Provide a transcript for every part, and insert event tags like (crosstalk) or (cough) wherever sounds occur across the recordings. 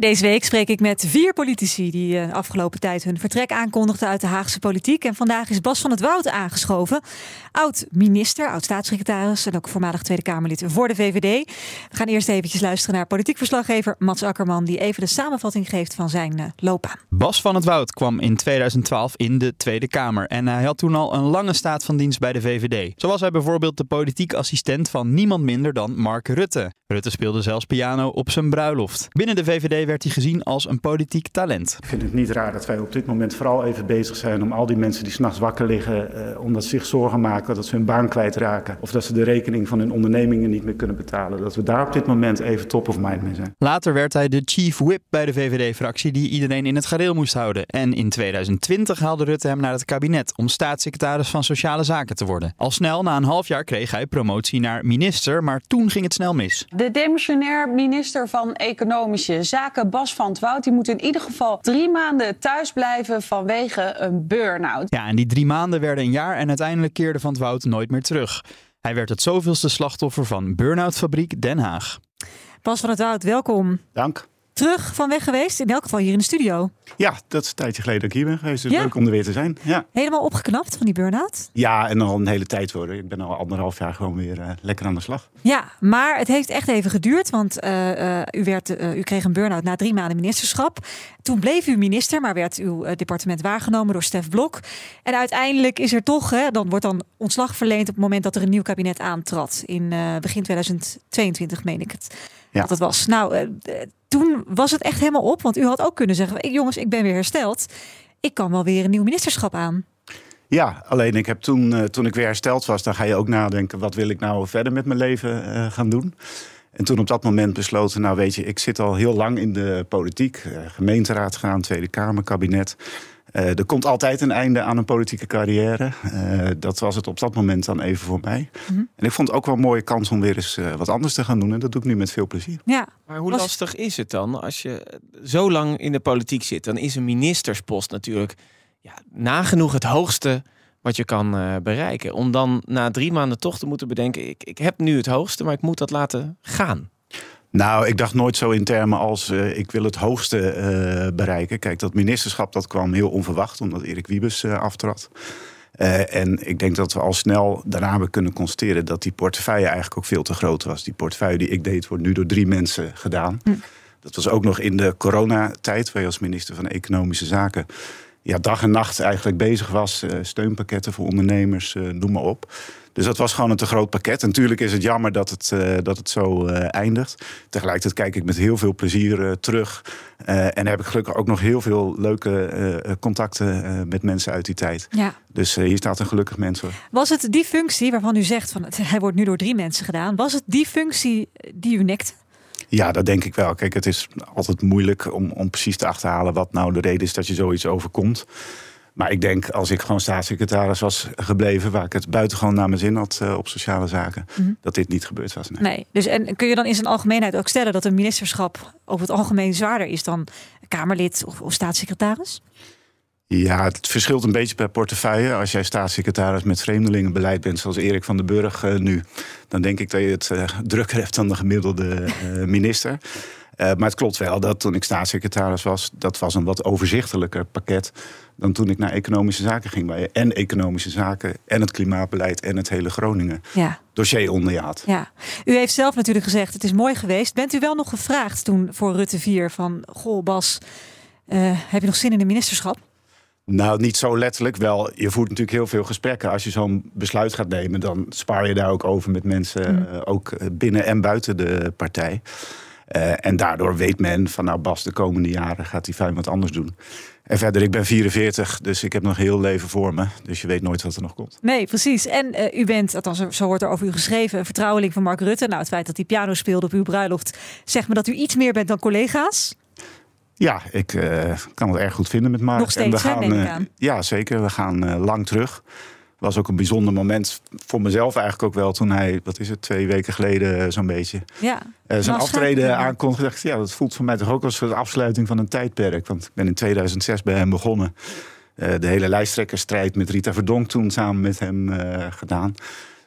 Deze week spreek ik met vier politici die de afgelopen tijd hun vertrek aankondigden uit de Haagse politiek. En vandaag is Bas van het Woud aangeschoven. Oud-minister, oud-staatssecretaris en ook voormalig Tweede Kamerlid voor de VVD. We gaan eerst eventjes luisteren naar politiek verslaggever Mats Akkerman, die even de samenvatting geeft van zijn uh, loopbaan. Bas van het Woud kwam in 2012 in de Tweede Kamer en hij had toen al een lange staat van dienst bij de VVD. Zo was hij bijvoorbeeld de politiek assistent van niemand minder dan Mark Rutte. Rutte speelde zelfs piano op zijn bruiloft. Binnen de VVD werd hij gezien als een politiek talent. Ik vind het niet raar dat wij op dit moment vooral even bezig zijn om al die mensen die s'nachts wakker liggen, eh, omdat ze zich zorgen maken dat ze hun baan kwijtraken of dat ze de rekening van hun ondernemingen niet meer kunnen betalen. Dat we daar op dit moment even top of mind mee zijn. Later werd hij de chief whip bij de VVD-fractie die iedereen in het gareel moest houden. En in 2020 haalde Rutte hem naar het kabinet om staatssecretaris van Sociale Zaken te worden. Al snel na een half jaar kreeg hij promotie naar minister, maar toen ging het snel mis. De demissionair minister van Economische Zaken, Bas van het Woud, die moet in ieder geval drie maanden thuis blijven vanwege een burn-out. Ja, en die drie maanden werden een jaar en uiteindelijk keerde Van het Woud nooit meer terug. Hij werd het zoveelste slachtoffer van Burnout Fabriek Den Haag. Bas van het Woud, welkom. Dank. Terug van weg geweest, in elk geval hier in de studio. Ja, dat is een tijdje geleden dat ik hier ben geweest. Dus ja. leuk om er weer te zijn. Ja. Helemaal opgeknapt van die burn-out? Ja, en al een hele tijd worden. Ik ben al anderhalf jaar gewoon weer uh, lekker aan de slag. Ja, maar het heeft echt even geduurd. Want uh, uh, u, werd, u kreeg een burn-out na drie maanden ministerschap. Toen bleef u minister, maar werd uw departement waargenomen door Stef Blok. En uiteindelijk is er toch, hè, dan wordt dan ontslag verleend op het moment dat er een nieuw kabinet aantrad. In begin 2022, meen ik het. Ja. Dat het was. Nou, toen was het echt helemaal op. Want u had ook kunnen zeggen: jongens, ik ben weer hersteld. Ik kan wel weer een nieuw ministerschap aan. Ja, alleen ik heb toen, uh, toen ik weer hersteld was, dan ga je ook nadenken: wat wil ik nou verder met mijn leven uh, gaan doen? En toen op dat moment besloten, nou weet je, ik zit al heel lang in de politiek. Uh, gemeenteraad gaan, Tweede Kamer, kabinet. Uh, er komt altijd een einde aan een politieke carrière. Uh, dat was het op dat moment dan even voor mij. Mm -hmm. En ik vond het ook wel een mooie kans om weer eens uh, wat anders te gaan doen. En dat doe ik nu met veel plezier. Ja. Maar hoe was... lastig is het dan als je zo lang in de politiek zit? Dan is een ministerspost natuurlijk ja, nagenoeg het hoogste wat je kan bereiken. Om dan na drie maanden toch te moeten bedenken... Ik, ik heb nu het hoogste, maar ik moet dat laten gaan. Nou, ik dacht nooit zo in termen als uh, ik wil het hoogste uh, bereiken. Kijk, dat ministerschap dat kwam heel onverwacht, omdat Erik Wiebes uh, aftrad. en ik denk dat we al snel daarna hebben kunnen constateren dat die portefeuille eigenlijk ook veel te groot was. Die portefeuille die ik deed, wordt nu door drie mensen gedaan. Hm. Dat was ook nog in de coronatijd, waar je als minister van Economische Zaken ja, dag en nacht eigenlijk bezig was. steunpakketten voor ondernemers, noem maar op. Dus dat was gewoon een te groot pakket. En natuurlijk is het jammer dat het, uh, dat het zo uh, eindigt. Tegelijkertijd kijk ik met heel veel plezier uh, terug. en heb ik gelukkig ook nog heel veel leuke contacten met mensen uit die tijd. Ja. Dus hier staat een gelukkig mens hoor. Was het die functie waarvan u zegt, van, hij wordt nu door drie mensen gedaan. Was het die functie die u nekte? Ja, dat denk ik wel. Kijk, het is altijd moeilijk om, om precies te achterhalen wat nou de reden is dat je zoiets overkomt. Maar ik denk, als ik gewoon staatssecretaris was gebleven, waar ik het buitengewoon naar mijn zin had uh, op sociale zaken, mm -hmm. dat dit niet gebeurd was. Nee. nee. Dus en kun je dan in zijn algemeenheid ook stellen dat een ministerschap over het algemeen zwaarder is dan Kamerlid of, of staatssecretaris? Ja, het verschilt een beetje per portefeuille. Als jij staatssecretaris met vreemdelingenbeleid bent, zoals Erik van den Burg uh, nu, dan denk ik dat je het uh, drukker hebt dan de gemiddelde minister. Uh, maar het klopt wel dat toen ik staatssecretaris was, dat was een wat overzichtelijker pakket dan toen ik naar economische zaken ging. Waar je en economische zaken en het klimaatbeleid en het hele Groningen ja. dossier onder je had. Ja. U heeft zelf natuurlijk gezegd, het is mooi geweest. Bent u wel nog gevraagd toen voor Rutte 4 van, goh Bas, heb je nog zin in de ministerschap? Nou, niet zo letterlijk. Wel, je voert natuurlijk heel veel gesprekken. Als je zo'n besluit gaat nemen, dan spaar je daar ook over met mensen, mm. uh, ook binnen en buiten de partij. Uh, en daardoor weet men van nou Bas, de komende jaren gaat hij fijn wat anders doen. En verder, ik ben 44, dus ik heb nog heel leven voor me. Dus je weet nooit wat er nog komt. Nee, precies. En uh, u bent, althans zo wordt er over u geschreven, een vertrouweling van Mark Rutte. Nou, het feit dat hij piano speelde op uw bruiloft, zegt me dat u iets meer bent dan collega's. Ja, ik uh, kan het erg goed vinden met Mark. Nog steeds, en we gaan, hè, aan. Ja, zeker. We gaan lang terug. was ook een bijzonder moment voor mezelf eigenlijk ook wel. Toen hij, wat is het, twee weken geleden zo'n beetje... Ja. Zijn aftreden aankondigde. dacht Ja, dat voelt voor mij toch ook als een afsluiting van een tijdperk. Want ik ben in 2006 bij hem begonnen. Eh, de hele lijsttrekkerstrijd met Rita Verdonk toen samen met hem eh, gedaan.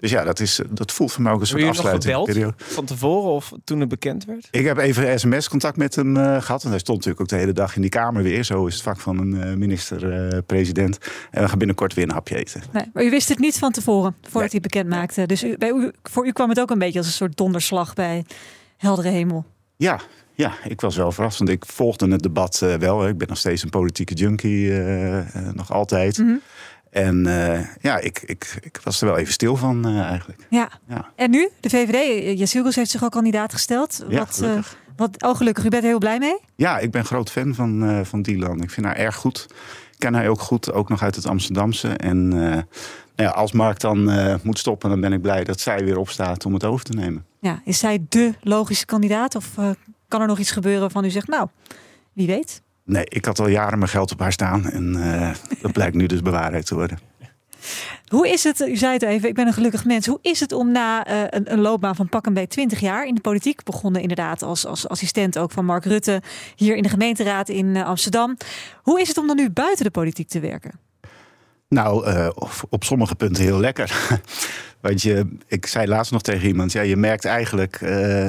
Dus ja, dat, is, dat voelt voor mij ook een soort Hebben jullie nog afsluiting. gebeld van tevoren of toen het bekend werd? Ik heb even sms-contact met hem eh, gehad. En hij stond natuurlijk ook de hele dag in die kamer weer. Zo is het vak van een eh, minister-president. en we gaan binnenkort weer een hapje eten. Nee, maar u wist het niet van tevoren, voordat Nee. hij het bekend maakte. Dus u, bij u, voor u kwam het ook een beetje als een soort donderslag bij heldere hemel. Ja, ja, ik was wel verrast. Want ik volgde het debat eh, wel. hè. Ik ben nog steeds een politieke junkie, eh, eh, nog altijd. Mhm. En eh, ja, ik, ik, ik was er wel even stil van eh, eigenlijk. Ja. Ja. En nu, de VVD, Jacilgus heeft zich ook kandidaat gesteld. Ja, wat, eh, gelukkig. wat, oh, gelukkig, u bent er heel blij mee? Ja, ik ben groot fan van, eh van Dylan. Ik vind haar erg goed. Ik ken haar ook goed, ook nog uit het Amsterdamse. En eh, nou ja, als Mark dan eh, moet stoppen, dan ben ik blij dat zij weer opstaat om het over te nemen. Ja, is zij de logische kandidaat? Of eh, kan er nog iets gebeuren waarvan u zegt, nou, wie weet? Nee, ik had al jaren mijn geld op haar staan. En eh, (laughs) dat blijkt nu dus bewaarheid te worden. Hoe is het, u zei het even, ik ben een gelukkig mens. Hoe is het om na eh, een, een loopbaan van pak een beetje 20 jaar in de politiek, begonnen inderdaad als, als assistent ook van Mark Rutte, hier in de gemeenteraad in eh, Amsterdam. Hoe is het om dan nu buiten de politiek te werken? Nou, eh, op, op sommige punten heel lekker. (laughs) Want je, ik zei laatst nog tegen iemand, ja, je merkt eigenlijk eh,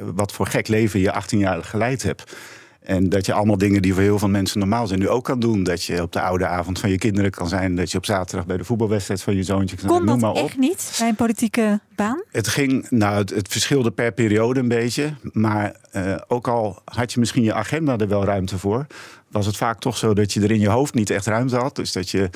wat voor gek leven je 18 jaar geleid hebt. En dat je allemaal dingen die voor heel veel mensen normaal zijn, nu ook kan doen. Dat je op de oude avond van je kinderen kan zijn. Dat je op zaterdag bij de voetbalwedstrijd van je zoontje kan zijn. Noem dat maar op. echt niet bij een politieke baan? Het ging, nou, het, het verschilde per periode een beetje. Maar eh, ook al had je misschien je agenda er wel ruimte voor, was het vaak toch zo dat je er in je hoofd niet echt ruimte had. Dus dat je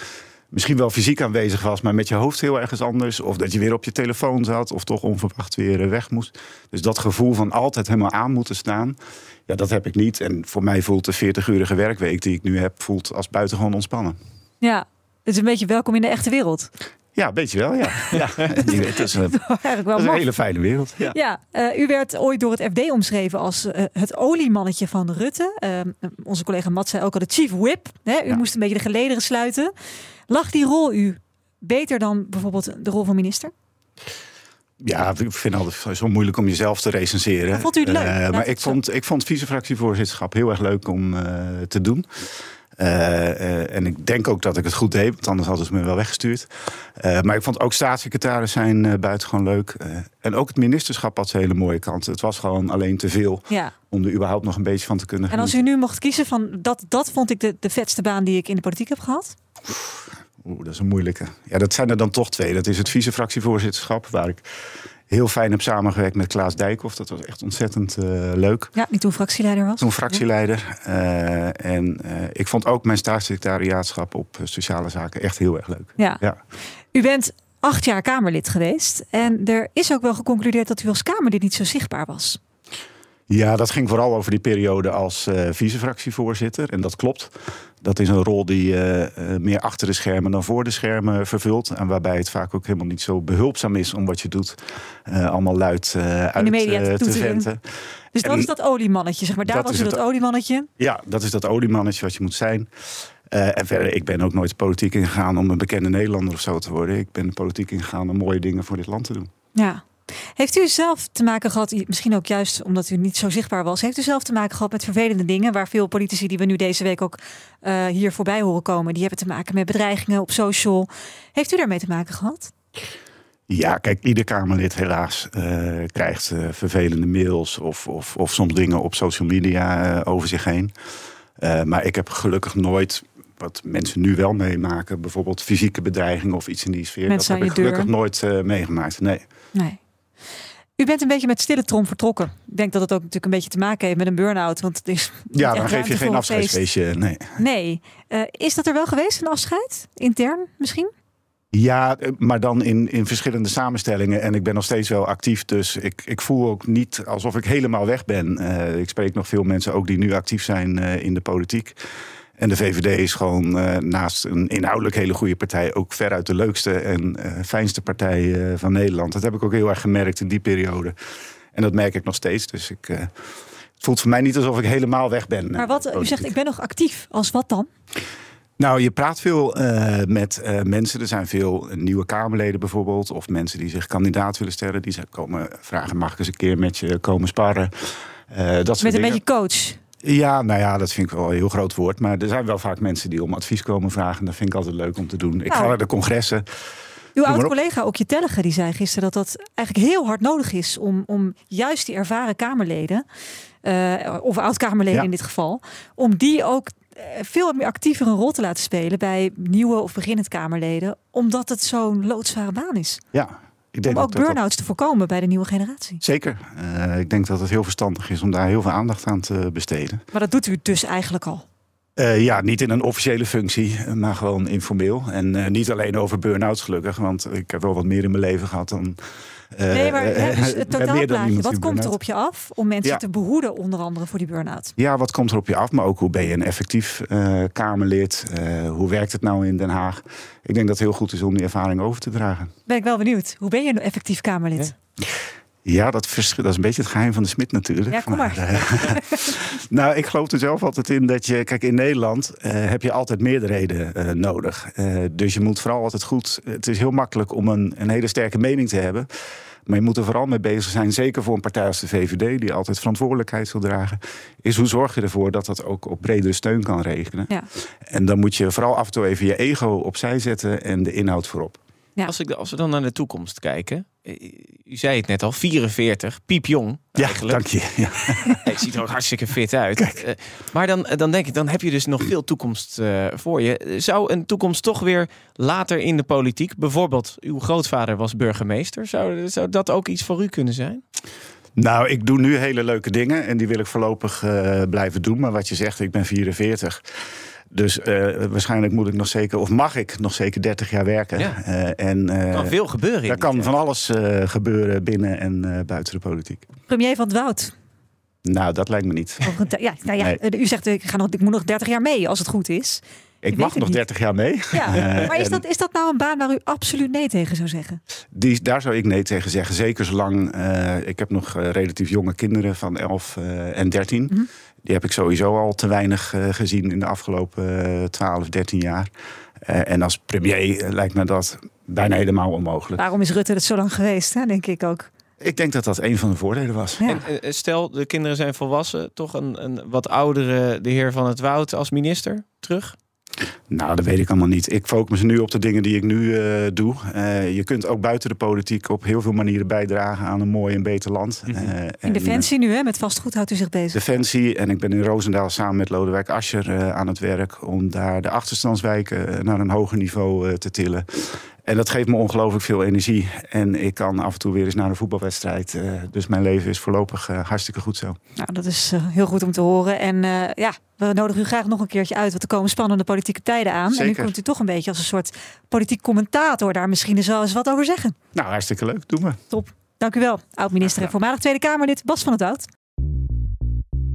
misschien wel fysiek aanwezig was, maar met je hoofd heel ergens anders. Of dat je weer op je telefoon zat, of toch onverwacht weer eh, weg moest. Dus dat gevoel van altijd helemaal aan moeten staan, ja, dat heb ik niet. En voor mij voelt de 40-urige werkweek die ik nu heb, voelt als buitengewoon ontspannen. Ja, het is een beetje welkom in de echte wereld. Ja, een beetje wel, ja. (laughs) ja. Het is, een, Eigenlijk wel is een hele fijne wereld. Ja. Ja, eh, u werd ooit door het FD omschreven als eh, het oliemannetje van Rutte. Eh, onze collega Matt zei ook al de chief whip. Hè? U Ja. moest een beetje de gelederen sluiten. Lag die rol u beter dan bijvoorbeeld de rol van minister? Ja, ik vind het altijd zo moeilijk om jezelf te recenseren. Vond u het leuk? Eh, maar ik vond, ik vond vicefractievoorzitterschap heel erg leuk om eh, te doen. Eh, en ik denk ook dat ik het goed deed, want anders hadden ze me wel weggestuurd. Maar ik vond ook staatssecretaris zijn buitengewoon leuk. En ook het ministerschap had zijn hele mooie kanten. Het was gewoon alleen te veel Ja. om er überhaupt nog een beetje van te kunnen En als u nu mocht kiezen van dat, dat vond ik de, de vetste baan die ik in de politiek heb gehad. Oeh, dat is een moeilijke. Ja, dat zijn er dan toch twee. Dat is het vicefractievoorzitterschap, waar ik heel fijn heb samengewerkt met Klaas Dijkhoff. Dat was echt ontzettend uh, leuk. Ja, die toen fractieleider was. Toen fractieleider. Uh, en uh, ik vond ook mijn staatssecretariaatschap op sociale zaken echt heel erg leuk. Ja. ja. U bent acht jaar Kamerlid geweest. En er is ook wel geconcludeerd dat u als Kamerlid niet zo zichtbaar was. Ja, dat ging vooral over die periode als uh, vicefractievoorzitter. En dat klopt. Dat is een rol die uh, meer achter de schermen dan voor de schermen vervult. En waarbij het vaak ook helemaal niet zo behulpzaam is om wat je doet. allemaal luid uit de media te, te venten. Dus dat is dat oliemannetje, zeg maar. Daar was u dat oliemannetje. Ja, dat is dat oliemannetje wat je moet zijn. Uh, en verder, ik ben ook nooit politiek ingegaan om een bekende Nederlander of zo te worden. Ik ben de politiek ingegaan om mooie dingen voor dit land te doen. Ja. Heeft u zelf te maken gehad, misschien ook juist omdat u niet zo zichtbaar was, heeft u zelf te maken gehad met vervelende dingen waar veel politici die we nu deze week ook uh, hier voorbij horen komen, die hebben te maken met bedreigingen op social. Heeft u daarmee te maken gehad? Ja, kijk, ieder Kamerlid helaas uh, krijgt uh, vervelende mails of, of, of soms dingen op social media over zich heen. maar ik heb gelukkig nooit wat mensen nu wel meemaken, bijvoorbeeld fysieke bedreiging of iets in die sfeer. Mensen dat heb ik gelukkig deur. nooit uh, meegemaakt. Nee. nee. U bent een beetje met stille trom vertrokken. Ik denk dat het ook natuurlijk een beetje te maken heeft met een burn-out. Want het is ja, dan geef je geen afscheidsfeestje. Nee. Nee. Uh, is dat er wel geweest, een afscheid? Intern misschien? Ja, maar dan in, in verschillende samenstellingen. En ik ben nog steeds wel actief. Dus ik, ik voel ook niet alsof ik helemaal weg ben. Uh, ik spreek nog veel mensen ook die nu actief zijn uh, in de politiek. En de VVD is gewoon uh, naast een inhoudelijk hele goede partij... ook veruit de leukste en uh, fijnste partij uh, van Nederland. Dat heb ik ook heel erg gemerkt in die periode. En dat merk ik nog steeds. Dus ik, het voelt voor mij niet alsof ik helemaal weg ben. Maar wat, u zegt, ik ben nog actief. Als wat dan? Nou, je praat veel uh, met uh, mensen. Er zijn veel nieuwe Kamerleden bijvoorbeeld. Of mensen die zich kandidaat willen stellen. Die komen vragen, mag ik eens een keer met je komen sparren? Uh, dat met een beetje coach? Ja, nou ja, dat vind ik wel een heel groot woord. Maar er zijn wel vaak mensen die om advies komen vragen. Dat vind ik altijd leuk om te doen. Ik nou, ga naar de congressen. Uw oud-collega Okje Tellige die zei gisteren dat dat eigenlijk heel hard nodig is om, om juist die ervaren Kamerleden, uh, of oud-Kamerleden in dit geval, om die ook eh, veel meer actiever een rol te laten spelen bij nieuwe of beginnend Kamerleden, omdat het zo'n loodzware baan is. Ja, ik denk om ook burn-outs te voorkomen bij de nieuwe generatie. Zeker. Uh, ik denk dat het heel verstandig is om daar heel veel aandacht aan te besteden. Maar dat doet u dus eigenlijk al? Uh, ja, niet in een officiële functie, maar gewoon informeel. En uh, niet alleen over burn-outs gelukkig, want ik heb wel wat meer in mijn leven gehad dan uh, nee, maar dus (laughs) het totaalplaatje, wat komt er op je af om mensen te behoeden, onder andere voor die burn-out? Ja, wat komt er op je af, maar ook hoe ben je een effectief Kamerlid? Hoe werkt het nou in Den Haag? Ik denk dat het heel goed is om die ervaring over te dragen. Ben ik wel benieuwd. Hoe ben je een effectief Kamerlid? Ja. Ja, dat, dat is een beetje het geheim van de smid natuurlijk. Ja, kom maar. maar (laughs) nou, ik geloof er zelf altijd in dat je... Kijk, in Nederland uh, heb je altijd meerderheden uh, nodig. Uh, dus je moet vooral altijd goed... Het is heel makkelijk om een, een hele sterke mening te hebben. Maar je moet er vooral mee bezig zijn, zeker voor een partij als de VVD... die altijd verantwoordelijkheid wil dragen... is hoe zorg je ervoor dat dat ook op bredere steun kan rekenen. Ja. En dan moet je vooral af en toe even je ego opzij zetten... en de inhoud voorop. Ja. Als, ik, als we dan naar de toekomst kijken. Eh, u zei het net al, 44, piepjong eigenlijk. Ja, dank je. Ja. (laughs) Hij ziet er ook hartstikke fit uit. Uh, maar dan, eh, dan denk ik, dan heb je dus nog veel toekomst uh, voor je. Zou een toekomst toch weer later in de politiek, bijvoorbeeld uw grootvader was burgemeester, zou, zou dat ook iets voor u kunnen zijn? Nou, ik doe nu hele leuke dingen en die wil ik voorlopig uh, blijven doen. Maar wat je zegt, ik ben 44. Dus uh, waarschijnlijk moet ik nog zeker, of mag ik nog zeker 30 jaar werken. Ja. Uh, en, uh, kan veel gebeuren. Er kan van alles gebeuren binnen en buiten de politiek. Premier van Woud. Nou, dat lijkt me niet. Ja, nou ja, nee. U zegt ik, ga nog, ik moet nog 30 jaar mee als het goed is. Ik mag nog 30 jaar mee. Ja. (laughs) maar is dat, is dat nou een baan waar u absoluut nee tegen zou zeggen? Die, daar zou ik nee tegen zeggen. Zeker zolang. ik heb nog relatief jonge kinderen van 11 en 13. Mm -hmm. Die heb ik sowieso al te weinig uh, gezien in de afgelopen uh, 12, 13 jaar. Uh, en als premier eh, lijkt me dat bijna helemaal onmogelijk. Waarom is Rutte het zo lang geweest, hè? denk ik ook. Ik denk dat dat een van de voordelen was. Ja. En, stel, de kinderen zijn volwassen, toch een, een wat oudere de heer Van het Woud als minister terug? Nou, dat weet ik allemaal niet. Ik focus me nu op de dingen die ik nu uh, doe. Uh, je kunt ook buiten de politiek op heel veel manieren bijdragen aan een mooi en beter land. Mm -hmm. uh, in Defensie nu, hè? met vastgoed houdt u zich bezig. Defensie. En ik ben in Roosendaal samen met Lodewijk Asscher aan het werk... om daar de achterstandswijken naar een hoger niveau te tillen. En dat geeft me ongelooflijk veel energie. En ik kan af en toe weer eens naar een voetbalwedstrijd. Uh, dus mijn leven is voorlopig uh, hartstikke goed zo. Nou, dat is uh, heel goed om te horen. En ja, we nodigen u graag nog een keertje uit. Want er komen spannende politieke tijden aan. Zeker. En nu kunt u toch een beetje als een soort politiek commentator daar misschien eens wel eens wat over zeggen. Nou, hartstikke leuk. Doe me. Top. Dank u wel. Oud-minister en voormalig Tweede Kamerlid Bas van het Oud.